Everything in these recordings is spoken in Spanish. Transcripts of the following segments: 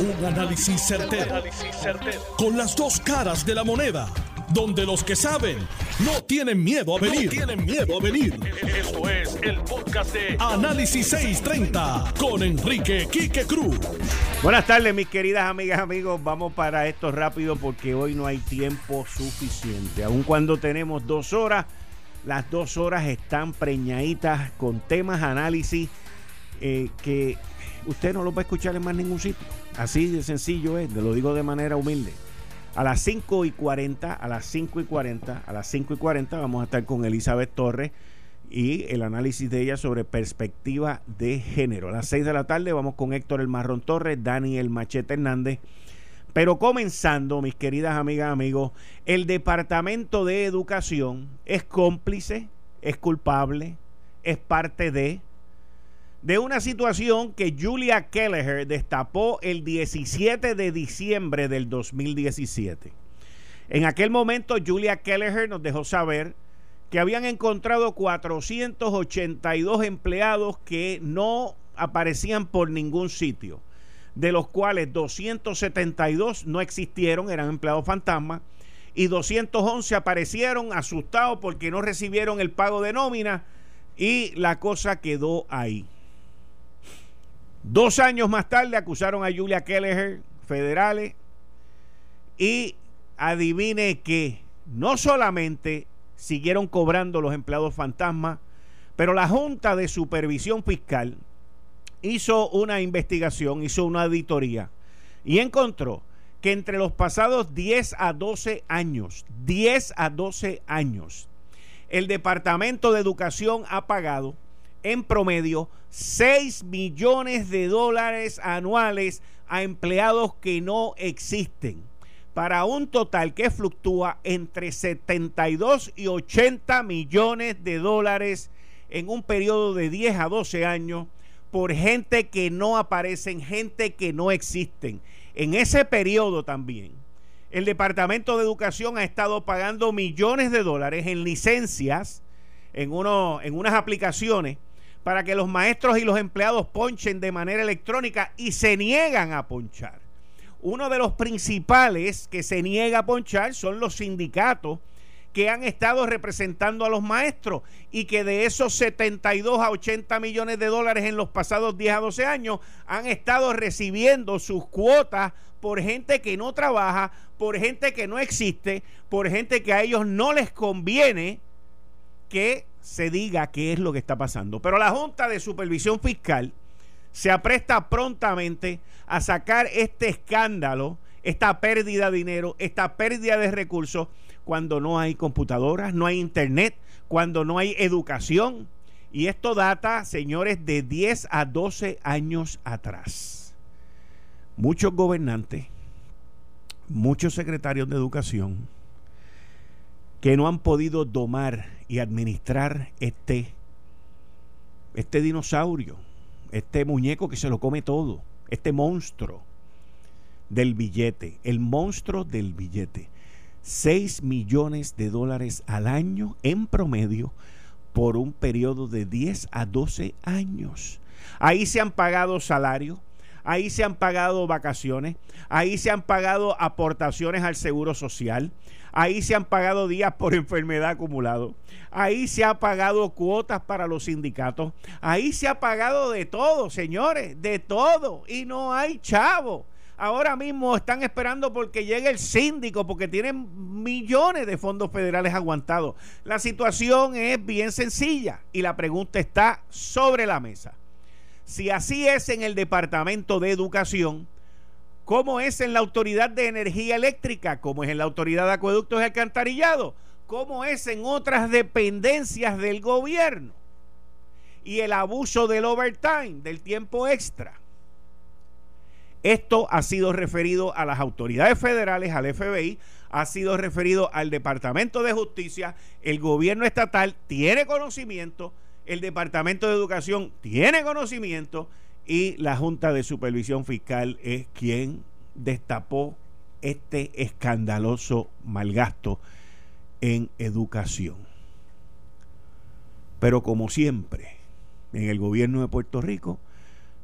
Un análisis certero, Con las dos caras de la moneda. Donde los que saben no tienen miedo a venir. tienen miedo a venir. Esto es el podcast de Análisis 630 con Enrique Quique Cruz. Buenas tardes, mis queridas amigas, amigos. Vamos para esto rápido porque hoy no hay tiempo suficiente. Aun cuando tenemos dos horas, las dos horas están preñaditas con temas, análisis eh, que usted no lo va a escuchar en más ningún sitio. Así de sencillo es, te lo digo de manera humilde. A las 5 y 40, a las 5 y 40, a las 5 y 40 vamos a estar con Elizabeth Torres y el análisis de ella sobre perspectiva de género. A las 6 de la tarde vamos con Héctor El Marrón Torres, Dani El Machete Hernández. Pero comenzando, mis queridas amigas, amigos, el Departamento de Educación es cómplice, es culpable, es parte de de una situación que Julia Kelleher destapó el 17 de diciembre del 2017. En aquel momento Julia Kelleher nos dejó saber que habían encontrado 482 empleados que no aparecían por ningún sitio, de los cuales 272 no existieron, eran empleados fantasmas, y 211 aparecieron asustados porque no recibieron el pago de nómina y la cosa quedó ahí. Dos años más tarde acusaron a Julia Kelleher, federales, y adivine que no solamente siguieron cobrando los empleados fantasmas, pero la Junta de Supervisión Fiscal hizo una investigación, hizo una auditoría y encontró que entre los pasados 10 a 12 años, 10 a 12 años, el Departamento de Educación ha pagado en promedio 6 millones de dólares anuales a empleados que no existen, para un total que fluctúa entre 72 y 80 millones de dólares en un periodo de 10 a 12 años por gente que no aparecen, gente que no existen. En ese periodo también, el Departamento de Educación ha estado pagando millones de dólares en licencias, en, en unas aplicaciones para que los maestros y los empleados ponchen de manera electrónica y se niegan a ponchar. Uno de los principales que se niega a ponchar son los sindicatos que han estado representando a los maestros y que de esos 72 a 80 millones de dólares en los pasados 10 a 12 años han estado recibiendo sus cuotas por gente que no trabaja, por gente que no existe, por gente que a ellos no les conviene que se diga qué es lo que está pasando. Pero la Junta de Supervisión Fiscal se apresta prontamente a sacar este escándalo, esta pérdida de dinero, esta pérdida de recursos, cuando no hay computadoras, no hay internet, cuando no hay educación. Y esto data, señores, de 10 a 12 años atrás. Muchos gobernantes, muchos secretarios de educación, que no han podido domar y administrar este, este dinosaurio, este muñeco que se lo come todo, este monstruo del billete, el monstruo del billete. 6 millones de dólares al año en promedio por un periodo de 10 a 12 años. Ahí se han pagado salarios, ahí se han pagado vacaciones, ahí se han pagado aportaciones al seguro social, Ahí se han pagado días por enfermedad acumulado. Ahí se ha pagado cuotas para los sindicatos. Ahí se ha pagado de todo, señores, de todo. Y no hay chavo. Ahora mismo están esperando porque llegue el síndico, porque tienen millones de fondos federales aguantados. La situación es bien sencilla y la pregunta está sobre la mesa. Si así es en el Departamento de Educación, ¿Cómo es en la Autoridad de Energía Eléctrica? ¿Cómo es en la Autoridad de Acueductos y Alcantarillado? ¿Cómo es en otras dependencias del gobierno? Y el abuso del overtime, del tiempo extra. Esto ha sido referido a las autoridades federales, al FBI, ha sido referido al Departamento de Justicia, el gobierno estatal tiene conocimiento, el Departamento de Educación tiene conocimiento y la Junta de Supervisión Fiscal es quien destapó este escandaloso malgasto en educación. Pero como siempre, en el gobierno de Puerto Rico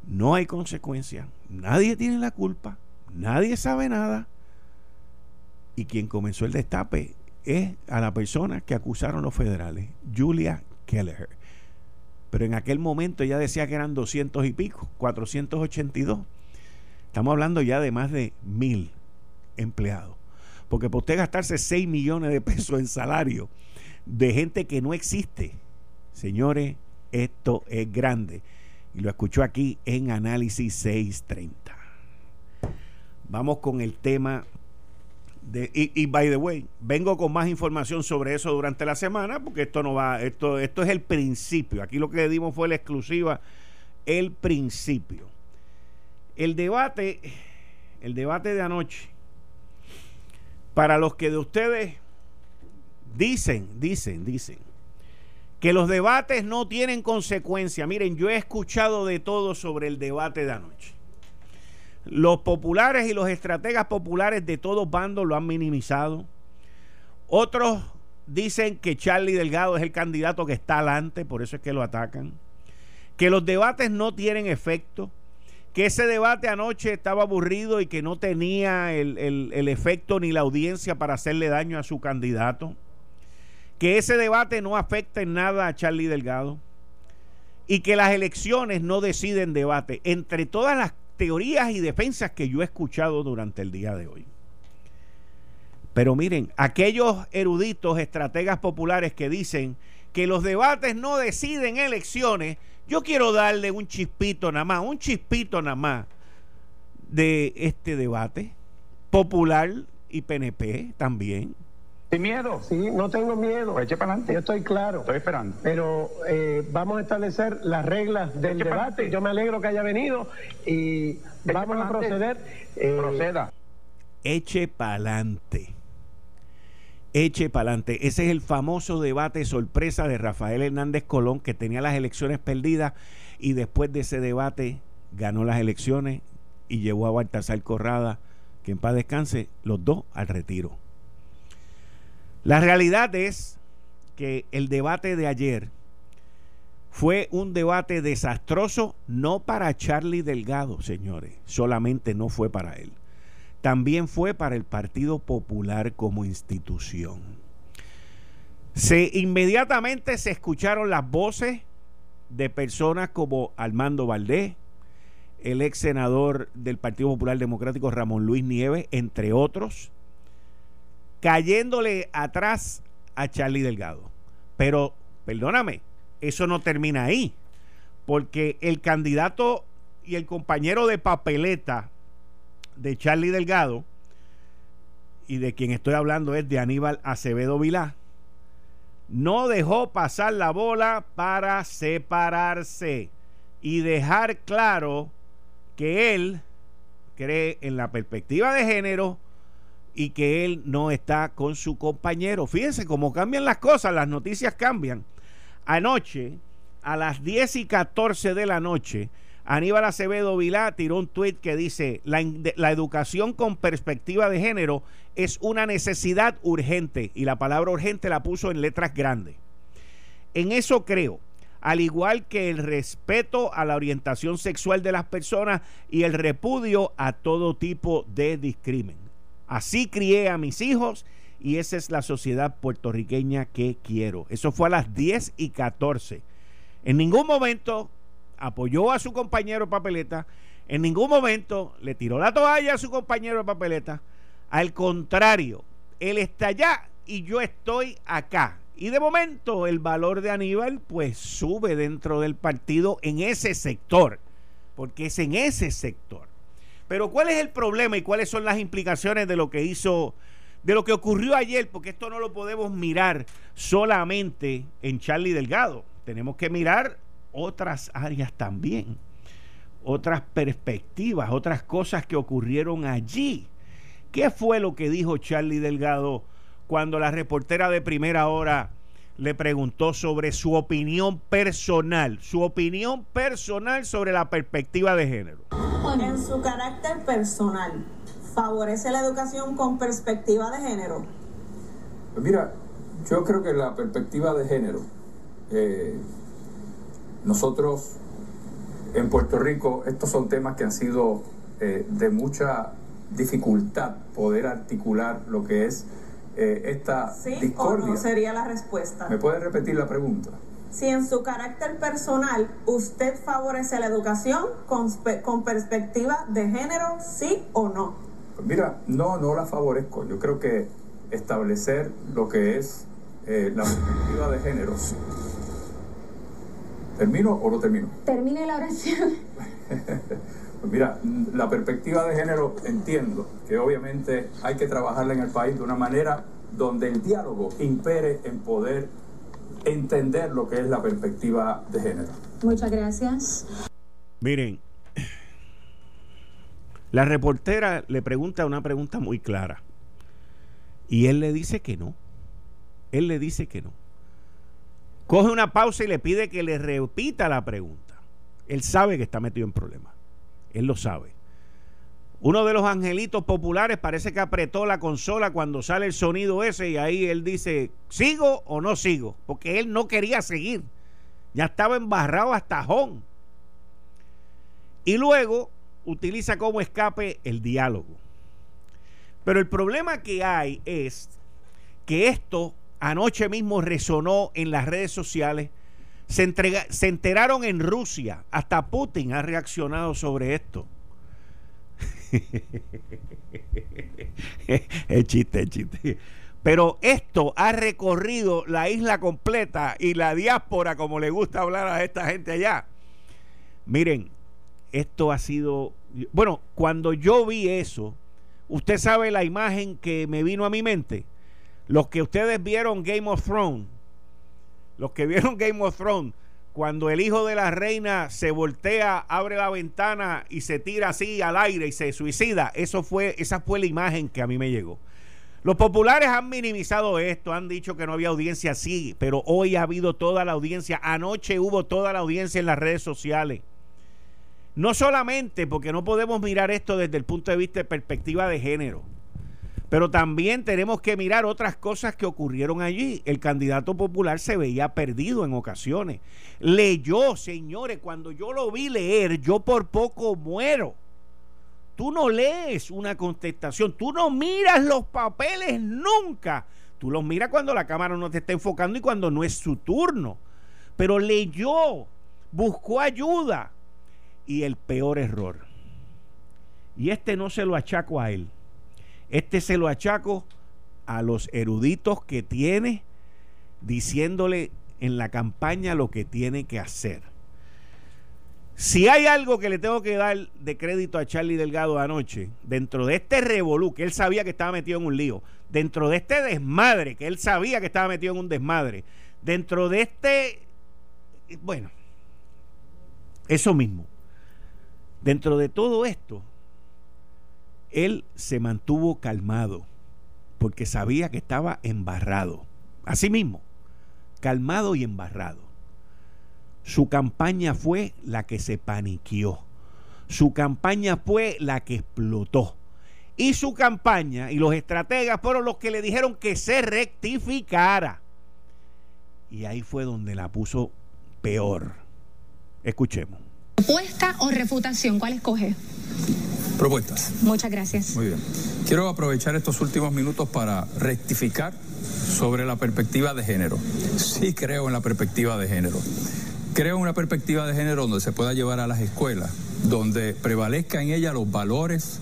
no hay consecuencias, nadie tiene la culpa, Nadie sabe nada. Y quien comenzó el destape es a la persona que acusaron los federales, Julia Kelleher. Pero en aquel momento ella decía que eran 200 y pico, 482. Estamos hablando ya de más de mil empleados. Porque por usted gastarse 6 millones de pesos en salario de gente que no existe, señores, esto es grande. Y lo escuchó aquí en Análisis 630. Vamos con el tema de, y, by the way, vengo con más información sobre eso durante la semana, porque esto no va, esto, esto es el principio. Aquí lo que dimos fue la exclusiva, el principio. El debate, el debate de anoche, para los que de ustedes dicen, dicen, dicen, que los debates no tienen consecuencia. Miren, yo he escuchado de todo sobre el debate de anoche. Los populares y los estrategas populares de todos bandos lo han minimizado. Otros dicen que Charlie Delgado es el candidato que está adelante, por eso es que lo atacan. Que los debates no tienen efecto. Que ese debate anoche estaba aburrido y que no tenía el, el efecto ni la audiencia para hacerle daño a su candidato que ese debate no afecta en nada a Charlie Delgado y que las elecciones no deciden debate, entre todas las teorías y defensas que yo he escuchado durante el día de hoy. Pero miren, aquellos eruditos, estrategas populares que dicen que los debates no deciden elecciones, yo quiero darle un chispito nada más, un chispito nada más de este debate popular y PNP también. ¿Sin miedo? Sí, no tengo miedo. Pues eche para adelante. Yo estoy claro. Estoy esperando. Pero eh, vamos a establecer las reglas del debate. Yo me alegro que haya venido y vamos a proceder. Eh, Proceda. Eche para adelante. Eche para adelante. Ese es el famoso debate sorpresa de Rafael Hernández Colón, que tenía las elecciones perdidas y después de ese debate ganó las elecciones y llevó a Baltasar Corrada, que en paz descanse, los dos al retiro. La realidad es que el debate de ayer fue un debate desastroso, no para Charlie Delgado, señores, solamente no fue para él. También fue para el Partido Popular como institución. Se inmediatamente se escucharon las voces de personas como Armando Valdés, el ex senador del Partido Popular Democrático Ramón Luis Nieves, entre otros, cayéndole atrás a Charlie Delgado. Pero, perdóname, eso no termina ahí, porque el candidato y el compañero de papeleta de Charlie Delgado, y de quien estoy hablando es de Aníbal Acevedo Vilá, no dejó pasar la bola para separarse y dejar claro que él cree en la perspectiva de género y que él no está con su compañero. Fíjense cómo cambian las cosas, las noticias cambian. Anoche, a las 10 y 14 de la noche, Aníbal Acevedo Vilá tiró un tuit que dice, la, educación con perspectiva de género es una necesidad urgente y la palabra urgente la puso en letras grandes. En eso creo, al igual que el respeto a la orientación sexual de las personas y el repudio a todo tipo de discrimen. Así crié a mis hijos y esa es la sociedad puertorriqueña que quiero. Eso fue a las 10 y 14. En ningún momento apoyó a su compañero papeleta, en ningún momento le tiró la toalla a su compañero papeleta. Al contrario, él está allá y yo estoy acá. Y de momento el valor de Aníbal pues sube dentro del partido en ese sector, porque es en ese sector. Pero ¿cuál es el problema y cuáles son las implicaciones de lo que hizo, de lo que ocurrió ayer? Porque esto no lo podemos mirar solamente en Charlie Delgado. Tenemos que mirar otras áreas también, otras perspectivas, otras cosas que ocurrieron allí. ¿Qué fue lo que dijo Charlie Delgado cuando la reportera de primera hora le preguntó sobre su opinión personal, su opinión personal sobre la perspectiva de género. En su carácter personal, ¿favorece la educación con perspectiva de género? Pues mira, yo creo que la perspectiva de género, eh, nosotros en Puerto Rico, estos son temas que han sido eh, de mucha dificultad poder articular lo que es eh, esta ¿Sí discordia. o no sería la respuesta? ¿Me puede repetir la pregunta? Si en su carácter personal usted favorece la educación con, con perspectiva de género, sí o no. Pues mira, no, no la favorezco. Yo creo que establecer lo que es eh, la perspectiva de género. ¿Termino o no termino? Termine la oración. Pues mira, la perspectiva de género entiendo que obviamente hay que trabajarla en el país de una manera donde el diálogo impere en poder entender lo que es la perspectiva de género. Muchas gracias. Miren, la reportera le pregunta una pregunta muy clara. Y él le dice que no. Él le dice que no. Coge una pausa y le pide que le repita la pregunta. Él sabe que está metido en problemas. Él lo sabe. Uno de los angelitos populares parece que apretó la consola cuando sale el sonido ese y ahí él dice, ¿sigo o no sigo? Porque él no quería seguir. Ya estaba embarrado hasta jón. Y luego utiliza como escape el diálogo. Pero el problema que hay es que esto anoche mismo resonó en las redes sociales. Se, entrega- se enteraron en Rusia. Hasta Putin ha reaccionado sobre esto. es chiste, es chiste. Pero esto ha recorrido la isla completa y la diáspora, como le gusta hablar a esta gente allá. Miren, esto ha sido. Bueno, cuando yo vi eso, usted sabe la imagen que me vino a mi mente. Los que ustedes vieron Game of Thrones, los que vieron Game of Thrones, cuando el hijo de la reina se voltea, abre la ventana y se tira así al aire y se suicida, eso fue, esa fue la imagen que a mí me llegó. Los populares han minimizado esto, han dicho que no había audiencia, sí, pero hoy ha habido toda la audiencia, anoche hubo toda la audiencia en las redes sociales. No solamente porque no podemos mirar esto desde el punto de vista de perspectiva de género, pero también tenemos que mirar otras cosas que ocurrieron allí. El candidato popular se veía perdido en ocasiones. Leyó, señores, cuando yo lo vi leer, yo por poco muero. Tú no lees una contestación, tú no miras los papeles nunca. Tú los miras cuando la cámara no te está enfocando y cuando no es su turno. Pero leyó, buscó ayuda. Y el peor error. Y este no se lo achaco a él. Este se lo achaco a los eruditos que tiene diciéndole en la campaña lo que tiene que hacer. Si hay algo que le tengo que dar de crédito a Charlie Delgado anoche, dentro de este revolú, que él sabía que estaba metido en un lío, dentro de este desmadre, que él sabía que estaba metido en un desmadre, dentro de este, bueno, eso mismo, dentro de todo esto, él se mantuvo calmado, porque sabía que estaba embarrado, así mismo, calmado y embarrado. Su campaña fue la que se paniqueó. Su campaña fue la que explotó. Y su campaña y los estrategas fueron los que le dijeron que se rectificara. Y ahí fue donde la puso peor. Escuchemos. ¿Propuesta o refutación? ¿Cuál escoge? Propuestas. Muchas gracias. Muy bien. Quiero aprovechar estos últimos minutos para rectificar sobre la perspectiva de género. Sí creo en la perspectiva de género. Creo en una perspectiva de género donde se pueda llevar a las escuelas, donde prevalezca en ella los valores,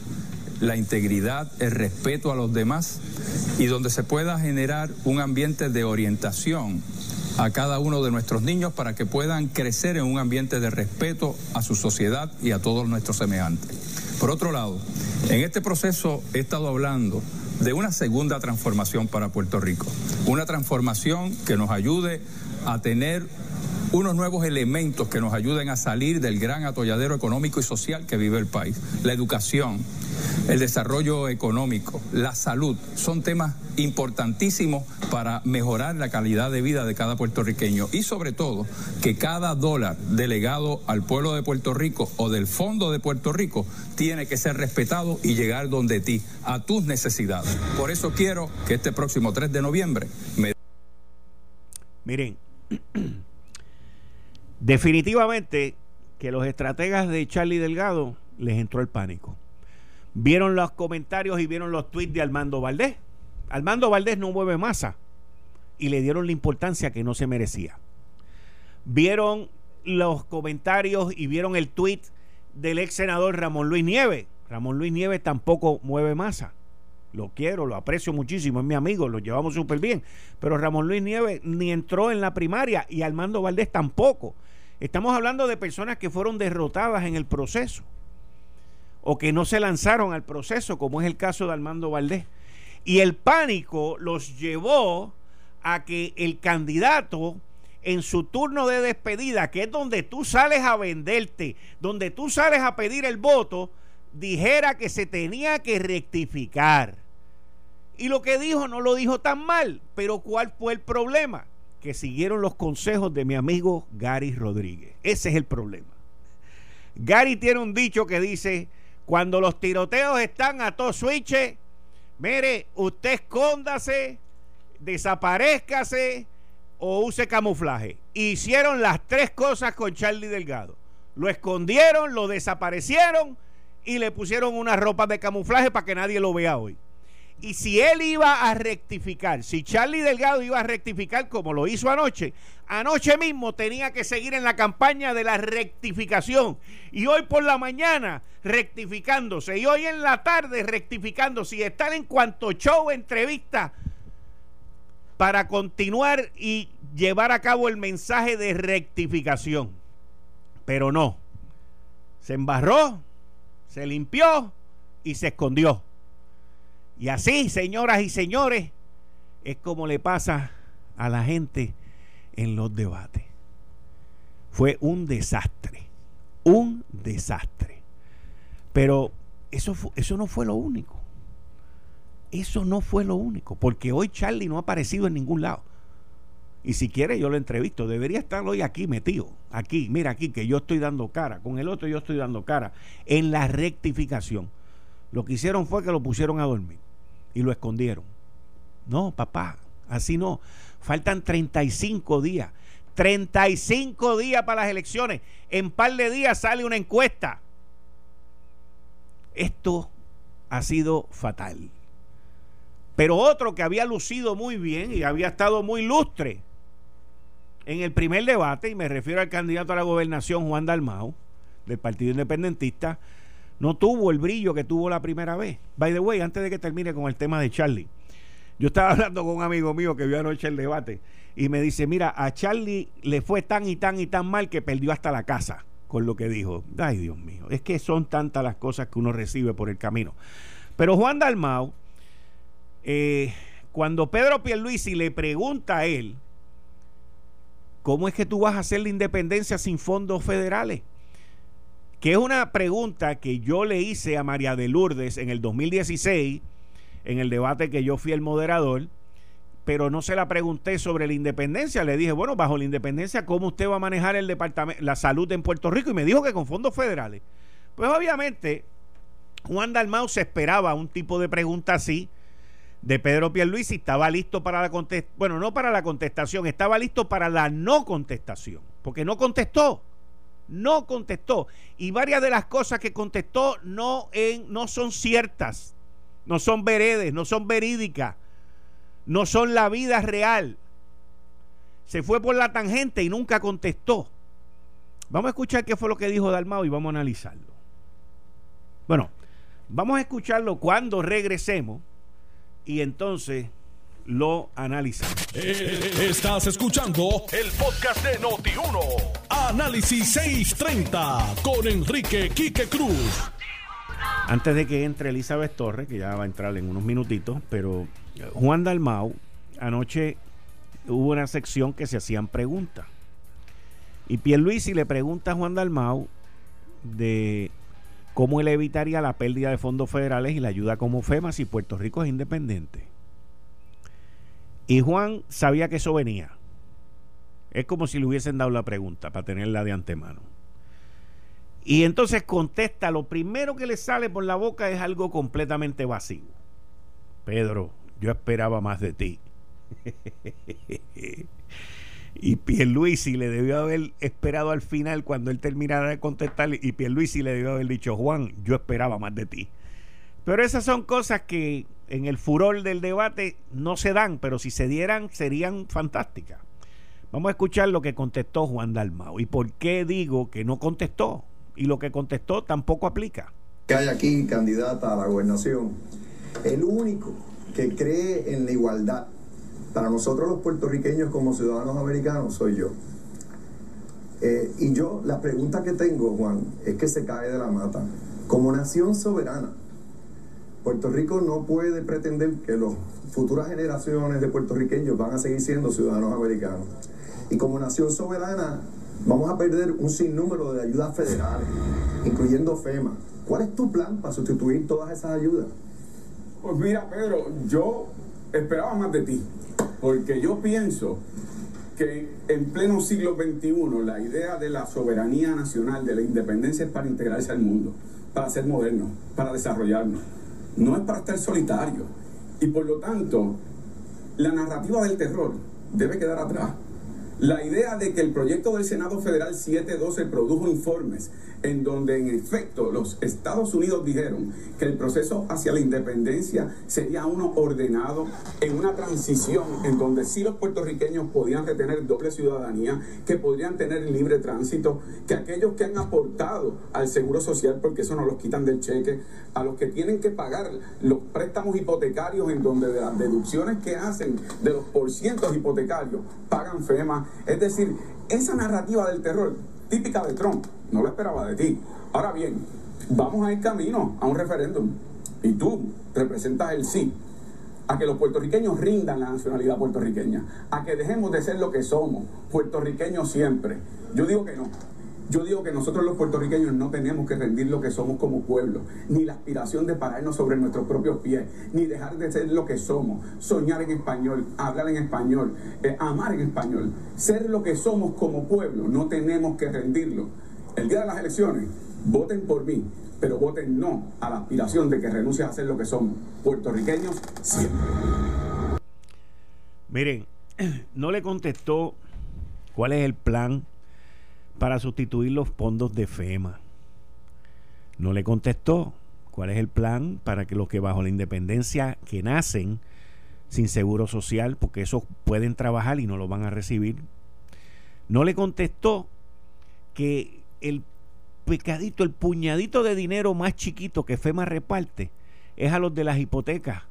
la integridad, el respeto a los demás y donde se pueda generar un ambiente de orientación a cada uno de nuestros niños para que puedan crecer en un ambiente de respeto a su sociedad y a todos nuestros semejantes. Por otro lado, en este proceso he estado hablando de una segunda transformación para Puerto Rico, una transformación que nos ayude a tener unos nuevos elementos que nos ayuden a salir del gran atolladero económico y social que vive el país. La educación, el desarrollo económico, la salud, son temas importantísimos para mejorar la calidad de vida de cada puertorriqueño y sobre todo que cada dólar delegado al pueblo de Puerto Rico o del fondo de Puerto Rico tiene que ser respetado y llegar donde ti, a tus necesidades. Por eso quiero que este próximo 3 de noviembre me Miren, definitivamente que los estrategas de Charlie Delgado les entró el pánico. Vieron los comentarios y vieron los tweets de Armando Valdés. Armando Valdés no mueve masa y le dieron la importancia que no se merecía. Vieron los comentarios y vieron el tweet del ex senador Ramón Luis Nieves. Ramón Luis Nieves tampoco mueve masa. Lo quiero, lo aprecio muchísimo, es mi amigo, lo llevamos súper bien. Pero Ramón Luis Nieves ni entró en la primaria y Armando Valdés tampoco. Estamos hablando de personas que fueron derrotadas en el proceso o que no se lanzaron al proceso, como es el caso de Armando Valdés. Y el pánico los llevó a que el candidato en su turno de despedida, que es donde tú sales a venderte, donde tú sales a pedir el voto, dijera que se tenía que rectificar. Y lo que dijo no lo dijo tan mal, pero ¿cuál fue el problema? Que siguieron los consejos de mi amigo Gary Rodríguez. Ese es el problema. Gary tiene un dicho que dice, cuando los tiroteos están a todo switch, mire, usted escóndase, desaparezcase o use camuflaje. Hicieron las tres cosas con Charlie Delgado. Lo escondieron, lo desaparecieron y le pusieron una ropa de camuflaje para que nadie lo vea hoy. Y si él iba a rectificar, si Charlie Delgado iba a rectificar como lo hizo anoche, anoche mismo tenía que seguir en la campaña de la rectificación. Y hoy por la mañana rectificándose. Y hoy en la tarde rectificándose. Y estar en cuanto show, entrevista, para continuar y llevar a cabo el mensaje de rectificación. Pero no. Se embarró, se limpió y se escondió. Y así, señoras y señores, es como le pasa a la gente en los debates. Fue un desastre, un desastre. Pero eso, eso no fue lo único. Eso no fue lo único, porque hoy Charlie no ha aparecido en ningún lado. Y si quiere yo lo entrevisto, debería estar hoy aquí metido, aquí, mira aquí, que yo estoy dando cara, con el otro yo estoy dando cara, en la rectificación. Lo que hicieron fue que lo pusieron a dormir y lo escondieron. No, papá, así no. Faltan 35 días. 35 días para las elecciones. En par de días sale una encuesta. Esto ha sido fatal. Pero otro que había lucido muy bien y había estado muy lustre en el primer debate, y me refiero al candidato a la gobernación Juan Dalmau, del Partido Independentista, no tuvo el brillo que tuvo la primera vez. By the way, antes de que termine con el tema de Charlie, yo estaba hablando con un amigo mío que vio anoche el debate y me dice, mira, a Charlie le fue tan y tan y tan mal que perdió hasta la casa con lo que dijo. Ay, Dios mío, es que son tantas las cosas que uno recibe por el camino. Pero Juan Dalmau, eh, cuando Pedro Pierluisi le pregunta a él, ¿cómo es que tú vas a hacer la independencia sin fondos federales? Que es una pregunta que yo le hice a María de Lourdes en el 2016, en el debate que yo fui el moderador, pero no se la pregunté sobre la independencia. Le dije, bueno, bajo la independencia, ¿cómo usted va a manejar el departamento, la salud en Puerto Rico? Y me dijo que con fondos federales. Pues obviamente, Juan Dalmau se esperaba un tipo de pregunta así de Pedro Pierluisi, estaba listo para la contestación, bueno, no para la contestación, estaba listo para la no contestación, porque no contestó no contestó. Y varias de las cosas que contestó no, en, no son ciertas, no son veredes, no son verídicas, no son la vida real. Se fue por la tangente y nunca contestó. Vamos a escuchar qué fue lo que dijo Dalmao y vamos a analizarlo. Bueno, vamos a escucharlo cuando regresemos y entonces lo analizamos. Eh, estás escuchando el podcast de Noti1. Análisis 630 con Enrique Quique Cruz. Antes de que entre Elizabeth Torres, que ya va a entrar en unos minutitos, pero eh, Juan Dalmau, anoche hubo una sección que se hacían preguntas. Y Pierluisi le pregunta a Juan Dalmau de cómo él evitaría la pérdida de fondos federales y la ayuda como FEMA si Puerto Rico es independiente. Y Juan sabía que eso venía. Es como si le hubiesen dado la pregunta para tenerla de antemano. Y entonces contesta, lo primero que le sale por la boca es algo completamente vacío. Pedro, yo esperaba más de ti. y Pierluisi le debió haber esperado al final cuando él terminara de contestar y Pierluisi le debió haber dicho, Juan, yo esperaba más de ti. Pero esas son cosas que en el furor del debate no se dan, pero si se dieran serían fantásticas. Vamos a escuchar lo que contestó Juan Dalmao y por qué digo que no contestó y lo que contestó tampoco aplica. Que hay aquí candidata a la gobernación, el único que cree en la igualdad para nosotros los puertorriqueños como ciudadanos americanos soy yo. Eh, y yo, la pregunta que tengo, Juan, es que se cae de la mata. Como nación soberana, Puerto Rico no puede pretender que las futuras generaciones de puertorriqueños van a seguir siendo ciudadanos americanos. Y como nación soberana, vamos a perder un sinnúmero de ayudas federales, incluyendo FEMA. ¿Cuál es tu plan para sustituir todas esas ayudas? Pues mira, Pedro, yo esperaba más de ti, porque yo pienso que en pleno siglo XXI la idea de la soberanía nacional, de la independencia es para integrarse al mundo, para ser moderno, para desarrollarnos. No es para estar solitario. Y por lo tanto, la narrativa del terror debe quedar atrás. La idea de que el proyecto del Senado Federal 712 produjo informes en donde en efecto los Estados Unidos dijeron que el proceso hacia la independencia sería uno ordenado en una transición en donde sí los puertorriqueños podían retener doble ciudadanía, que podrían tener libre tránsito, que aquellos que han aportado al seguro social, porque eso no los quitan del cheque, a los que tienen que pagar los préstamos hipotecarios en donde de las deducciones que hacen de los porcientos hipotecarios pagan FEMA. Es decir, esa narrativa del terror típica de Trump. No lo esperaba de ti. Ahora bien, vamos a ir camino a un referéndum. Y tú representas el sí a que los puertorriqueños rindan la nacionalidad puertorriqueña, a que dejemos de ser lo que somos, puertorriqueños siempre. Yo digo que no. Yo digo que nosotros los puertorriqueños no tenemos que rendir lo que somos como pueblo, ni la aspiración de pararnos sobre nuestros propios pies, ni dejar de ser lo que somos, soñar en español, hablar en español, eh, amar en español, ser lo que somos como pueblo, no tenemos que rendirlo. El día de las elecciones, voten por mí, pero voten no a la aspiración de que renuncie a ser lo que somos, puertorriqueños siempre. Miren, no le contestó cuál es el plan para sustituir los fondos de FEMA. No le contestó cuál es el plan para que los que bajo la independencia que nacen sin seguro social, porque esos pueden trabajar y no lo van a recibir. No le contestó que el pecadito, el puñadito de dinero más chiquito que FEMA reparte es a los de las hipotecas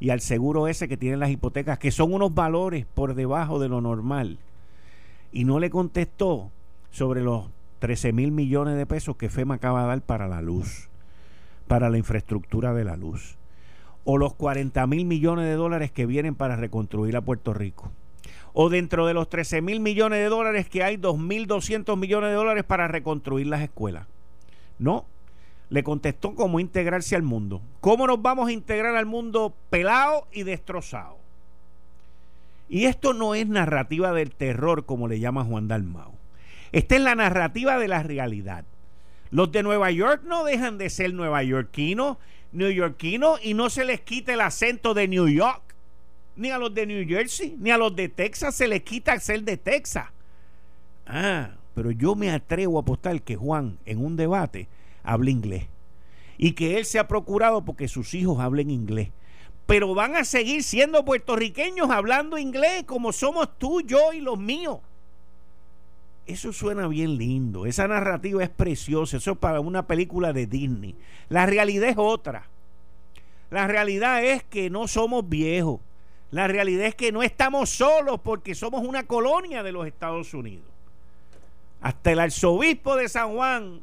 y al seguro ese que tienen las hipotecas, que son unos valores por debajo de lo normal. Y no le contestó sobre los 13 mil millones de pesos que FEMA acaba de dar para la luz, para la infraestructura de la luz, o los 40 mil millones de dólares que vienen para reconstruir a Puerto Rico, o dentro de los 13 mil millones de dólares que hay 2.200 millones de dólares para reconstruir las escuelas. No, le contestó cómo integrarse al mundo. ¿Cómo nos vamos a integrar al mundo pelado y destrozado? Y esto no es narrativa del terror como le llama Juan Dalmau. Esta es la narrativa de la realidad. Los de Nueva York no dejan de ser neoyorquinos, neoyorquinos y no se les quita el acento de New York. Ni a los de New Jersey, ni a los de Texas se les quita ser de Texas. Ah, pero yo me atrevo a apostar que Juan en un debate habla inglés. Y que él se ha procurado porque sus hijos hablen inglés. Pero van a seguir siendo puertorriqueños hablando inglés como somos tú, yo y los míos. Eso suena bien lindo, esa narrativa es preciosa, eso es para una película de Disney. La realidad es otra. La realidad es que no somos viejos. La realidad es que no estamos solos porque somos una colonia de los Estados Unidos. Hasta el arzobispo de San Juan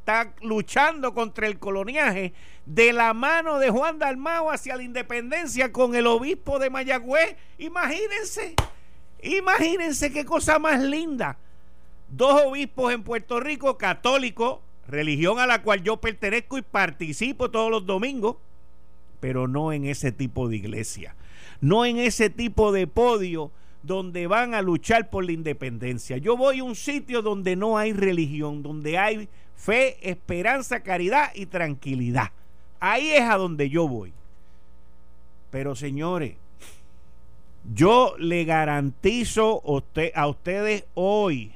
está luchando contra el coloniaje de la mano de Juan Dalmao hacia la independencia con el obispo de Mayagüez. Imagínense, imagínense qué cosa más linda dos obispos en Puerto Rico católicos, religión a la cual yo pertenezco y participo todos los domingos, pero no en ese tipo de iglesia, no en ese tipo de podio donde van a luchar por la independencia. Yo voy a un sitio donde no hay religión, donde hay fe, esperanza, caridad y tranquilidad. Ahí es a donde yo voy. Pero señores, yo le garantizo a ustedes hoy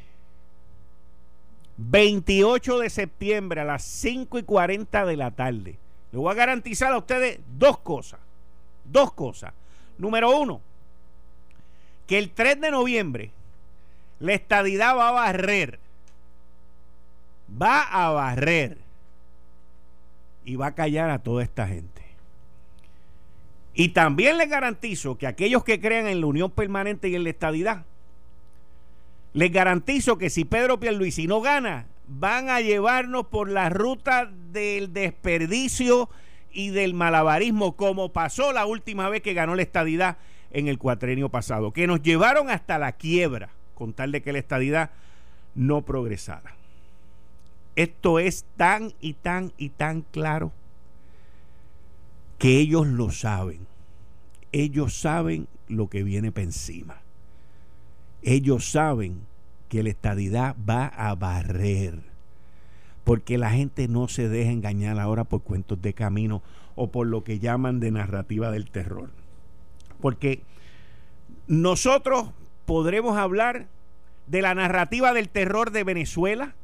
28 de septiembre a las 5 y 40 de la tarde. Le voy a garantizar a ustedes dos cosas. Dos cosas. Número uno, que el 3 de noviembre la estadidad va a barrer. Va a barrer. Y va a callar a toda esta gente. Y también les garantizo que aquellos que crean en la unión permanente y en la estadidad, les garantizo que si Pedro Pierluisi no gana, van a llevarnos por la ruta del desperdicio y del malabarismo, como pasó la última vez que ganó la estadidad en el cuatrenio pasado, que nos llevaron hasta la quiebra, con tal de que la estadidad no progresara. Esto es tan y tan y tan claro que ellos lo saben. Ellos saben lo que viene para encima. Ellos saben que la estadidad va a barrer. Porque la gente no se deja engañar ahora por cuentos de camino o por lo que llaman de narrativa del terror. Porque nosotros podremos hablar de la narrativa del terror de Venezuela,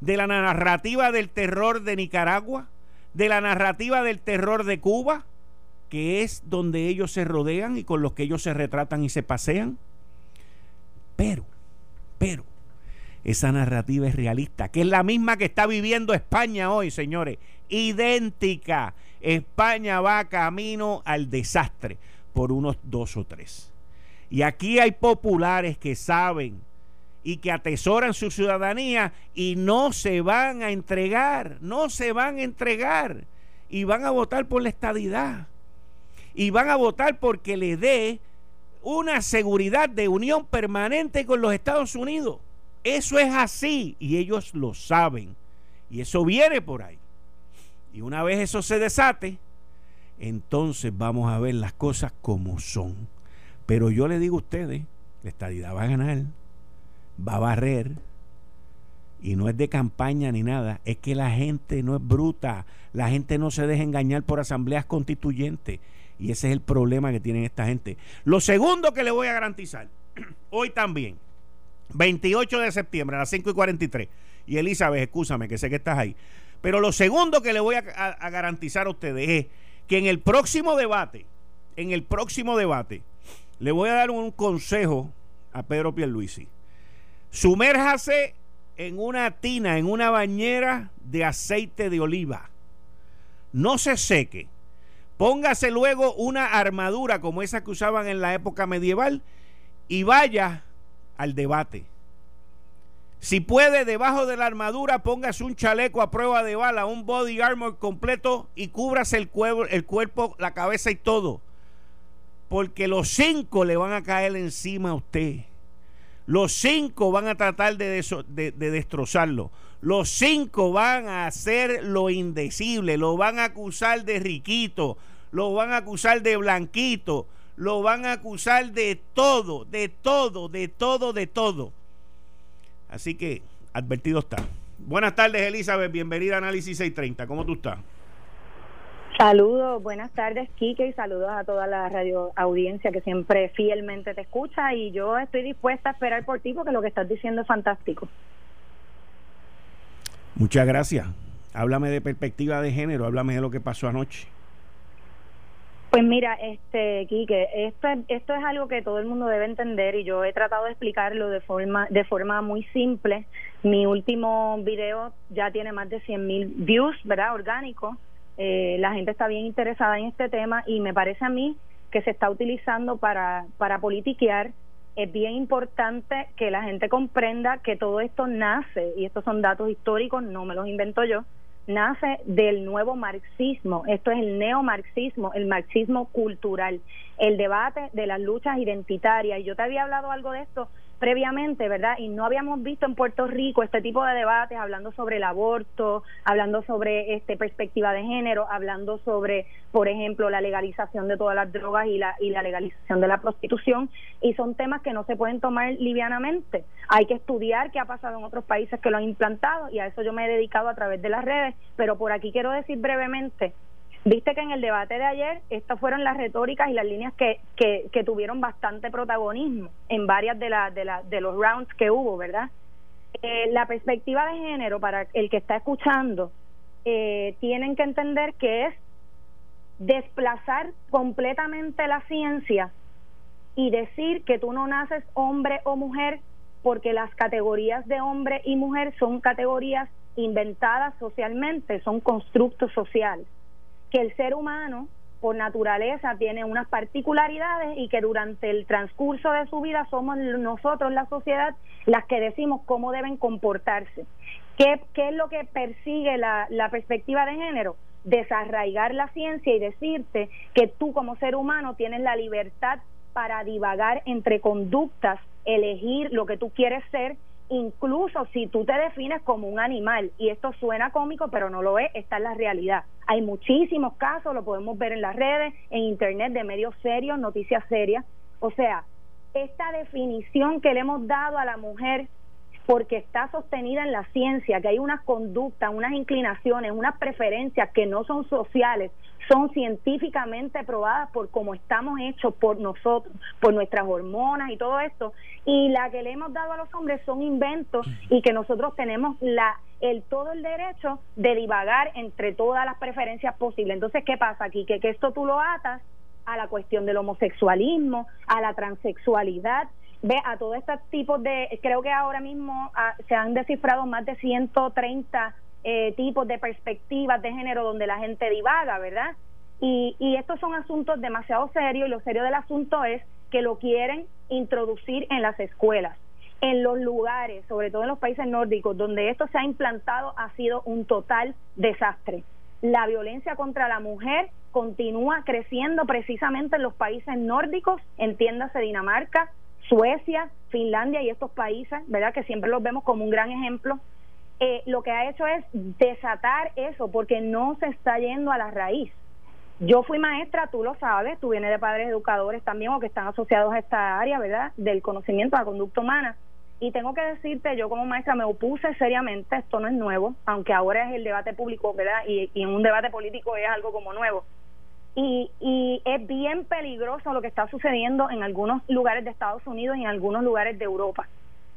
de la narrativa del terror de Nicaragua, de la narrativa del terror de Cuba, que es donde ellos se rodean y con los que ellos se retratan y se pasean. Pero, pero, esa narrativa es realista, que es la misma que está viviendo España hoy, señores. Idéntica. España va camino al desastre por unos dos o tres. Y aquí hay populares que saben y que atesoran su ciudadanía y no se van a entregar, no se van a entregar y van a votar por la estadidad y van a votar porque le dé una seguridad de unión permanente con los Estados Unidos. Eso es así y ellos lo saben y eso viene por ahí. Y una vez eso se desate, entonces vamos a ver las cosas como son. Pero yo le digo a ustedes, la estadidad va a ganar va a barrer y no es de campaña ni nada, es que la gente no es bruta, la gente no se deja engañar por asambleas constituyentes y ese es el problema que tienen esta gente. Lo segundo que le voy a garantizar, hoy también, 28 de septiembre a las 5 y 43, y Elizabeth, escúchame que sé que estás ahí, pero lo segundo que le voy a, garantizar a ustedes es que en el próximo debate, en el próximo debate, le voy a dar un consejo a Pedro Pierluisi Sumérjase en una tina, en una bañera de aceite de oliva. No se seque. Póngase luego una armadura como esa que usaban en la época medieval y vaya al debate. Si puede, debajo de la armadura, póngase un chaleco a prueba de bala, un body armor completo y cúbrase el, cuerpo, la cabeza y todo. Porque los cinco le van a caer encima a usted. Los cinco van a tratar de, destrozarlo. Los cinco van a hacer lo indecible. Lo van a acusar de riquito. Lo van a acusar de blanquito. Lo van a acusar de todo, de todo, de todo, de todo. Así que advertido está. Buenas tardes, Elizabeth. Bienvenida a Análisis 630. ¿Cómo tú estás? Saludos, buenas tardes, Kike, y saludos a toda la radio audiencia que siempre fielmente te escucha. Y yo estoy dispuesta a esperar por ti porque lo que estás diciendo es fantástico. Muchas gracias. Háblame de perspectiva de género, háblame de lo que pasó anoche. Pues mira, este Quique, esto, esto es algo que todo el mundo debe entender y yo he tratado de explicarlo de forma de forma muy simple. Mi último video ya tiene más de 100 mil views, ¿verdad? Orgánico eh, la gente está bien interesada en este tema y me parece a mí que se está utilizando para, para politiquear. Es bien importante que la gente comprenda que todo esto nace, y estos son datos históricos, no me los invento yo, nace del nuevo marxismo. Esto es el neomarxismo, el marxismo cultural, el debate de las luchas identitarias. Y yo te había hablado algo de esto previamente, ¿verdad? Y no habíamos visto en Puerto Rico este tipo de debates hablando sobre el aborto, hablando sobre este perspectiva de género, hablando sobre, por ejemplo, la legalización de todas las drogas y la y la legalización de la prostitución y son temas que no se pueden tomar livianamente. Hay que estudiar qué ha pasado en otros países que lo han implantado y a eso yo me he dedicado a través de las redes, pero por aquí quiero decir brevemente Viste que en el debate de ayer estas fueron las retóricas y las líneas que, que, tuvieron bastante protagonismo en varias de, la, de, la, de los rounds que hubo, ¿verdad? Eh, la perspectiva de género para el que está escuchando eh, tienen que entender que es desplazar completamente la ciencia y decir que tú no naces hombre o mujer porque las categorías de hombre y mujer son categorías inventadas socialmente, son constructos sociales, que el ser humano por naturaleza tiene unas particularidades y que durante el transcurso de su vida somos nosotros, la sociedad, las que decimos cómo deben comportarse. ¿Qué, qué es lo que persigue la, la perspectiva de género? Desarraigar la ciencia y decirte que tú como ser humano tienes la libertad para divagar entre conductas, elegir lo que tú quieres ser incluso si tú te defines como un animal, y esto suena cómico, pero no lo es, está en la realidad. Hay muchísimos casos, lo podemos ver en las redes, en internet, de medios serios, noticias serias. O sea, esta definición que le hemos dado a la mujer porque está sostenida en la ciencia, que hay unas conductas, unas inclinaciones, unas preferencias que no son sociales, son científicamente probadas por cómo estamos hechos por nosotros, por nuestras hormonas y todo esto, y la que le hemos dado a los hombres son inventos y que nosotros tenemos la el todo el derecho de divagar entre todas las preferencias posibles. Entonces, ¿qué pasa aquí? Que, que esto tú lo atas a la cuestión del homosexualismo, a la transexualidad, ve a todos estos tipos de, creo que ahora mismo ah, se han descifrado más de 130 eh, tipos de perspectivas de género donde la gente divaga, ¿verdad? Y, y estos son asuntos demasiado serios y lo serio del asunto es que lo quieren introducir en las escuelas. En los lugares, sobre todo en los países nórdicos, donde esto se ha implantado, ha sido un total desastre. La violencia contra la mujer continúa creciendo precisamente en los países nórdicos, entiéndase Dinamarca, Suecia, Finlandia y estos países, ¿verdad? Que siempre los vemos como un gran ejemplo eh, lo que ha hecho es desatar eso porque no se está yendo a la raíz. Yo fui maestra, tú lo sabes, tú vienes de padres educadores también o que están asociados a esta área, ¿verdad? Del conocimiento de la conducta humana. Y tengo que decirte, yo como maestra me opuse seriamente, esto no es nuevo, aunque ahora es el debate público, ¿verdad? Y, y en un debate político es algo como nuevo. Y, y es bien peligroso lo que está sucediendo en algunos lugares de Estados Unidos y en algunos lugares de Europa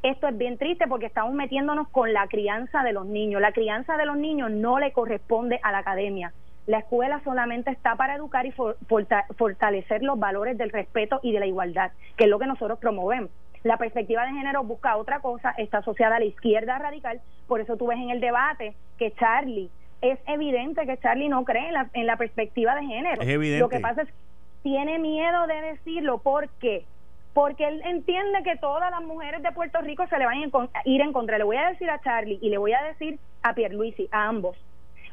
esto es bien triste porque estamos metiéndonos con la crianza de los niños. La crianza de los niños no le corresponde a la academia. La escuela solamente está para educar y fortalecer los valores del respeto y de la igualdad, que es lo que nosotros promovemos. La perspectiva de género busca otra cosa, está asociada a la izquierda radical, por eso tú ves en el debate que Charlie, es evidente que Charlie no cree en la, en la perspectiva de género. Es evidente. Lo que pasa es que tiene miedo de decirlo, ¿por qué? Porque él entiende que todas las mujeres de Puerto Rico se le van a ir en contra. Le voy a decir a Charlie y le voy a decir a Pierluisi, a ambos,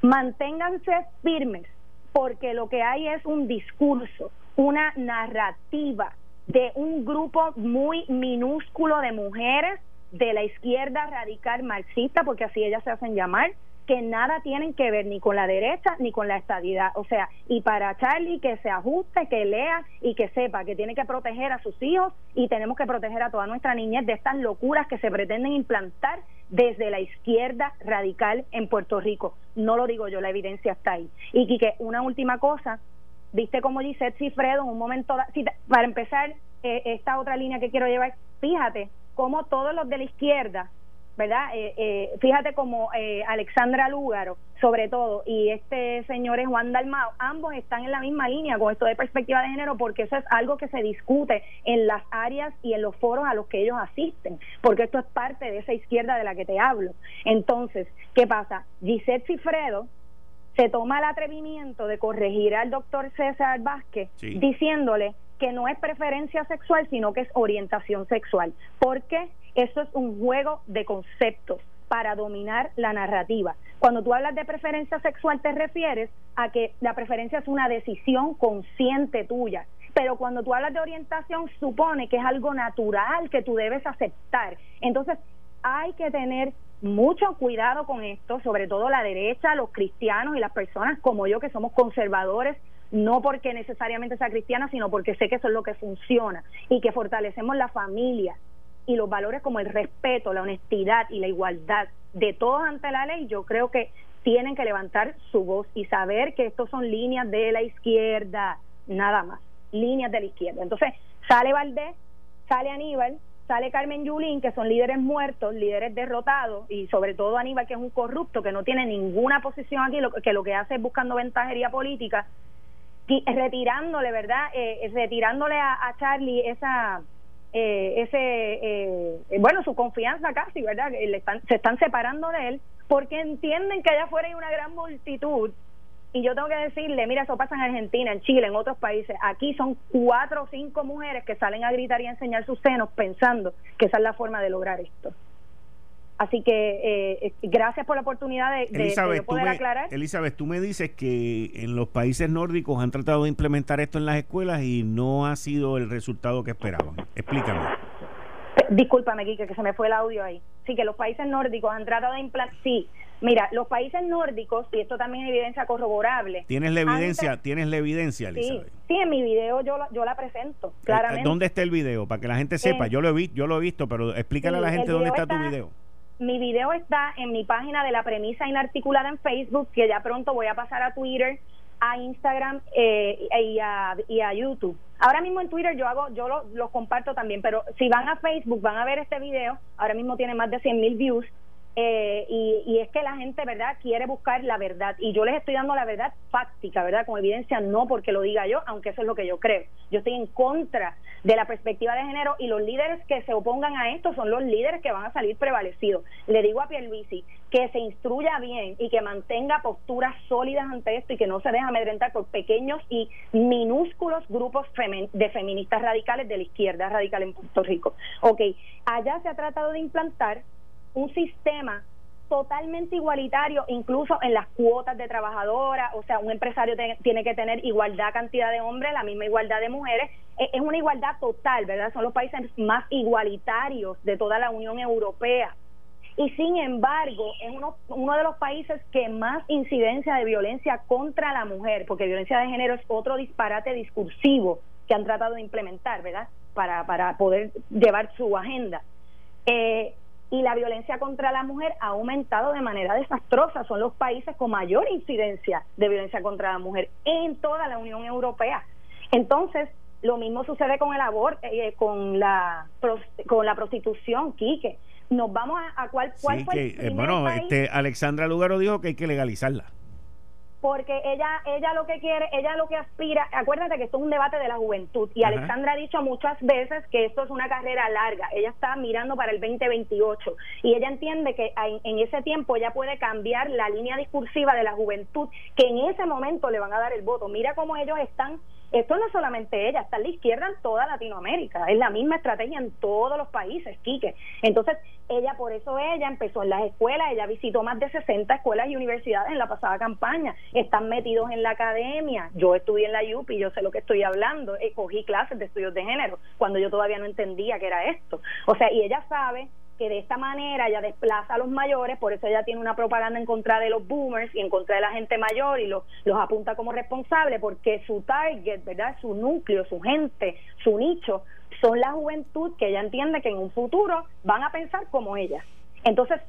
manténganse firmes, porque lo que hay es un discurso, una narrativa de un grupo muy minúsculo de mujeres de la izquierda radical marxista, porque así ellas se hacen llamar, que nada tienen que ver ni con la derecha ni con la estadidad. O sea, y para Charlie que se ajuste, que lea y que sepa que tiene que proteger a sus hijos y tenemos que proteger a toda nuestra niñez de estas locuras que se pretenden implantar desde la izquierda radical en Puerto Rico. No lo digo yo, la evidencia está ahí. Y que una última cosa, viste como Gisette Cifredo en un momento, para empezar, eh, esta otra línea que quiero llevar, fíjate cómo todos los de la izquierda ¿verdad? Eh, eh, fíjate como eh, Alexandra Lúgaro, sobre todo, y este señor es Juan Dalmao, ambos están en la misma línea con esto de perspectiva de género, porque eso es algo que se discute en las áreas y en los foros a los que ellos asisten, porque esto es parte de esa izquierda de la que te hablo. Entonces, ¿qué pasa? Gisette Cifredo se toma el atrevimiento de corregir al doctor César Vázquez diciéndole que no es preferencia sexual, sino que es orientación sexual. ¿Por qué? Eso es un juego de conceptos para dominar la narrativa. Cuando tú hablas de preferencia sexual te refieres a que la preferencia es una decisión consciente tuya, pero cuando tú hablas de orientación supone que es algo natural que tú debes aceptar. Entonces hay que tener mucho cuidado con esto, sobre todo la derecha, los cristianos y las personas como yo que somos conservadores, no porque necesariamente sea cristiana, sino porque sé que eso es lo que funciona y que fortalecemos la familia, y los valores como el respeto, la honestidad y la igualdad de todos ante la ley, yo creo que tienen que levantar su voz y saber que estos son líneas de la izquierda, nada más, líneas de la izquierda. Entonces, sale Valdés, sale Aníbal sale Carmen Yulín, que son líderes muertos, líderes derrotados, y sobre todo Aníbal, que es un corrupto, que no tiene ninguna posición aquí, que lo que hace es buscando ventajería política, retirándole, ¿verdad? Eh, retirándole a, Charlie esa... Eh, ese eh, bueno su confianza casi verdad le están, se están separando de él porque entienden que allá afuera hay una gran multitud y yo tengo que decirle, mira, eso pasa en Argentina, en Chile, en otros países. Aquí son cuatro o cinco mujeres que salen a gritar y a enseñar sus senos pensando que esa es la forma de lograr esto. Así que eh, gracias por la oportunidad de, poder aclarar. Elizabeth, tú me dices que en los países nórdicos han tratado de implementar esto en las escuelas y no ha sido el resultado que esperaban. Explícame. Discúlpame, Kike, que se me fue el audio ahí. Sí, que los países nórdicos han tratado de implantar. Sí, Mira, los países nórdicos, y esto también es evidencia corroborable. ¿Tienes la evidencia? ¿Tienes la evidencia, Elizabeth? Sí, sí, en mi video yo, yo la presento, eh, claramente. ¿Dónde está el video? Para que la gente sepa. yo, lo he vi, yo lo he visto, pero explícale a la gente dónde está, tu video. Mi video está en mi página de la premisa inarticulada en Facebook, que ya pronto voy a pasar a Twitter, a Instagram eh, y, a, YouTube. Ahora mismo en Twitter yo hago, yo lo, lo, comparto también, pero si van a Facebook van a ver este video, ahora mismo tiene más de 100 mil views, eh, y, es que la gente, ¿verdad?, quiere buscar la verdad. Y yo les estoy dando la verdad fáctica, ¿verdad?, con evidencia, no porque lo diga yo, aunque eso es lo que yo creo. Yo estoy en contra de la perspectiva de género y los líderes que se opongan a esto son los líderes que van a salir prevalecidos. Le digo a Pierluisi que se instruya bien y que mantenga posturas sólidas ante esto y que no se deje amedrentar por pequeños y minúsculos grupos de feministas radicales de la izquierda radical en Puerto Rico. Ok, allá se ha tratado de implantar un sistema totalmente igualitario, incluso en las cuotas de trabajadoras, o sea, un empresario tiene que tener igualdad cantidad de hombres, la misma igualdad de mujeres, e, es una igualdad total, ¿verdad? Son los países más igualitarios de toda la Unión Europea. Y sin embargo, es uno, uno de los países que más incidencia de violencia contra la mujer, porque violencia de género es otro disparate discursivo que han tratado de implementar, ¿verdad? Para, para poder llevar su agenda. Eh, y la violencia contra la mujer ha aumentado de manera desastrosa. Son los países con mayor incidencia de violencia contra la mujer en toda la Unión Europea. Entonces, lo mismo sucede con el aborto, eh, con la con la prostitución, Quique. Nos vamos a, cuál, cuál fue el eh, bueno, este Alexandra Lugaro dijo que hay que legalizarla porque ella ella lo que quiere, ella lo que aspira, acuérdate que esto es un debate de la juventud y Alexandra ha dicho muchas veces que esto es una carrera larga, ella está mirando para el 2028 y ella entiende que en, ese tiempo ella puede cambiar la línea discursiva de la juventud que en ese momento le van a dar el voto. Mira cómo ellos están esto no es solamente ella, está a la izquierda en toda Latinoamérica, es la misma estrategia en todos los países, Quique. Entonces, ella, por eso ella empezó en las escuelas, ella visitó más de 60 escuelas y universidades en la pasada campaña, están metidos en la academia, yo estudié en la UPI, yo sé lo que estoy hablando, eh, cogí clases de estudios de género, cuando yo todavía no entendía que era esto. O sea, y ella sabe que de esta manera ella desplaza a los mayores, por eso ella tiene una propaganda en contra de los boomers y en contra de la gente mayor y los, apunta como responsable porque su target, ¿verdad? Su núcleo, su gente, su nicho son la juventud que ella entiende que en un futuro van a pensar como ella. Entonces,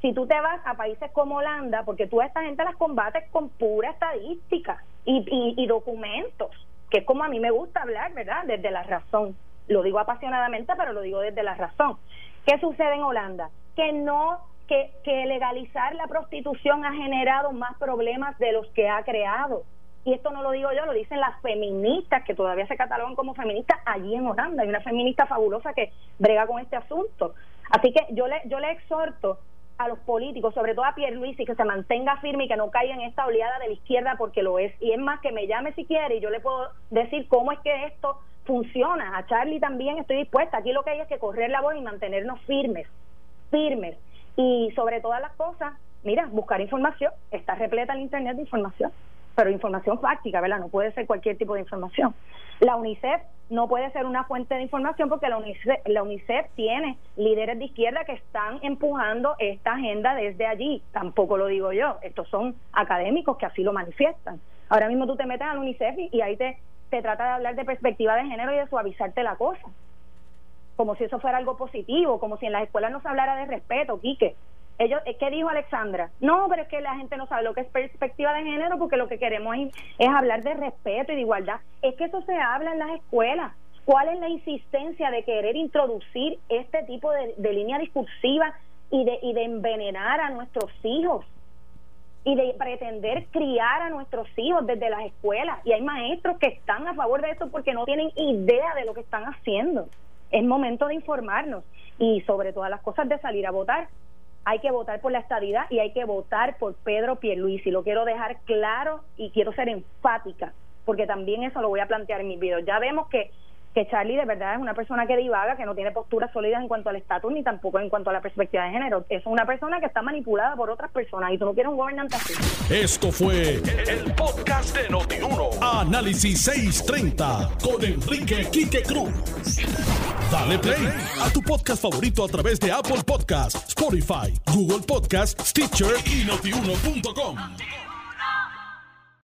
si tú te vas a países como Holanda, porque tú a esta gente las combates con pura estadística y, y, y documentos, que es como a mí me gusta hablar, ¿verdad? Desde la razón. Lo digo apasionadamente, pero lo digo desde la razón. ¿Qué sucede en Holanda? Que no que, que legalizar la prostitución ha generado más problemas de los que ha creado. Y esto no lo digo yo, lo dicen las feministas que todavía se catalogan como feministas allí en Holanda. Hay una feminista fabulosa que brega con este asunto. Así que yo le, yo le exhorto a los políticos, sobre todo a y que se mantenga firme y que no caiga en esta oleada de la izquierda porque lo es. Y es más, que me llame si quiere y yo le puedo decir cómo es que esto funciona. A Charlie también estoy dispuesta. Aquí lo que hay es que correr la voz y mantenernos firmes, firmes. Y sobre todas las cosas, mira, buscar información. Está repleta el Internet de información, pero información fáctica, ¿verdad? No puede ser cualquier tipo de información. La UNICEF no puede ser una fuente de información porque la UNICEF, la UNICEF tiene líderes de izquierda que están empujando esta agenda desde allí. Tampoco lo digo yo. Estos son académicos que así lo manifiestan. Ahora mismo tú te metes al UNICEF y ahí te se trata de hablar de perspectiva de género y de suavizarte la cosa. Como si eso fuera algo positivo, como si en las escuelas no se hablara de respeto, Quique. Ellos, ¿Qué dijo Alexandra? No, pero es que la gente no sabe lo que es perspectiva de género porque lo que queremos es, hablar de respeto y de igualdad. Es que eso se habla en las escuelas. ¿Cuál es la insistencia de querer introducir este tipo de, de línea discursiva y de, y de envenenar a nuestros hijos? Y de pretender criar a nuestros hijos desde las escuelas. Y hay maestros que están a favor de eso porque no tienen idea de lo que están haciendo. Es momento de informarnos y sobre todas las cosas de salir a votar. Hay que votar por la estadidad y hay que votar por Pedro Pierluisi. Lo quiero dejar claro y quiero ser enfática porque también eso lo voy a plantear en mis videos. Ya vemos que que Charlie de verdad es una persona que divaga, que no tiene posturas sólidas en cuanto al estatus ni tampoco en cuanto a la perspectiva de género. Es una persona que está manipulada por otras personas y tú no quieres un gobernante así. Esto fue el, podcast de Notiuno. Análisis 630 con Enrique Quique Cruz. Dale play a tu podcast favorito a través de Apple Podcasts, Spotify, Google Podcasts, Stitcher y notiuno.com.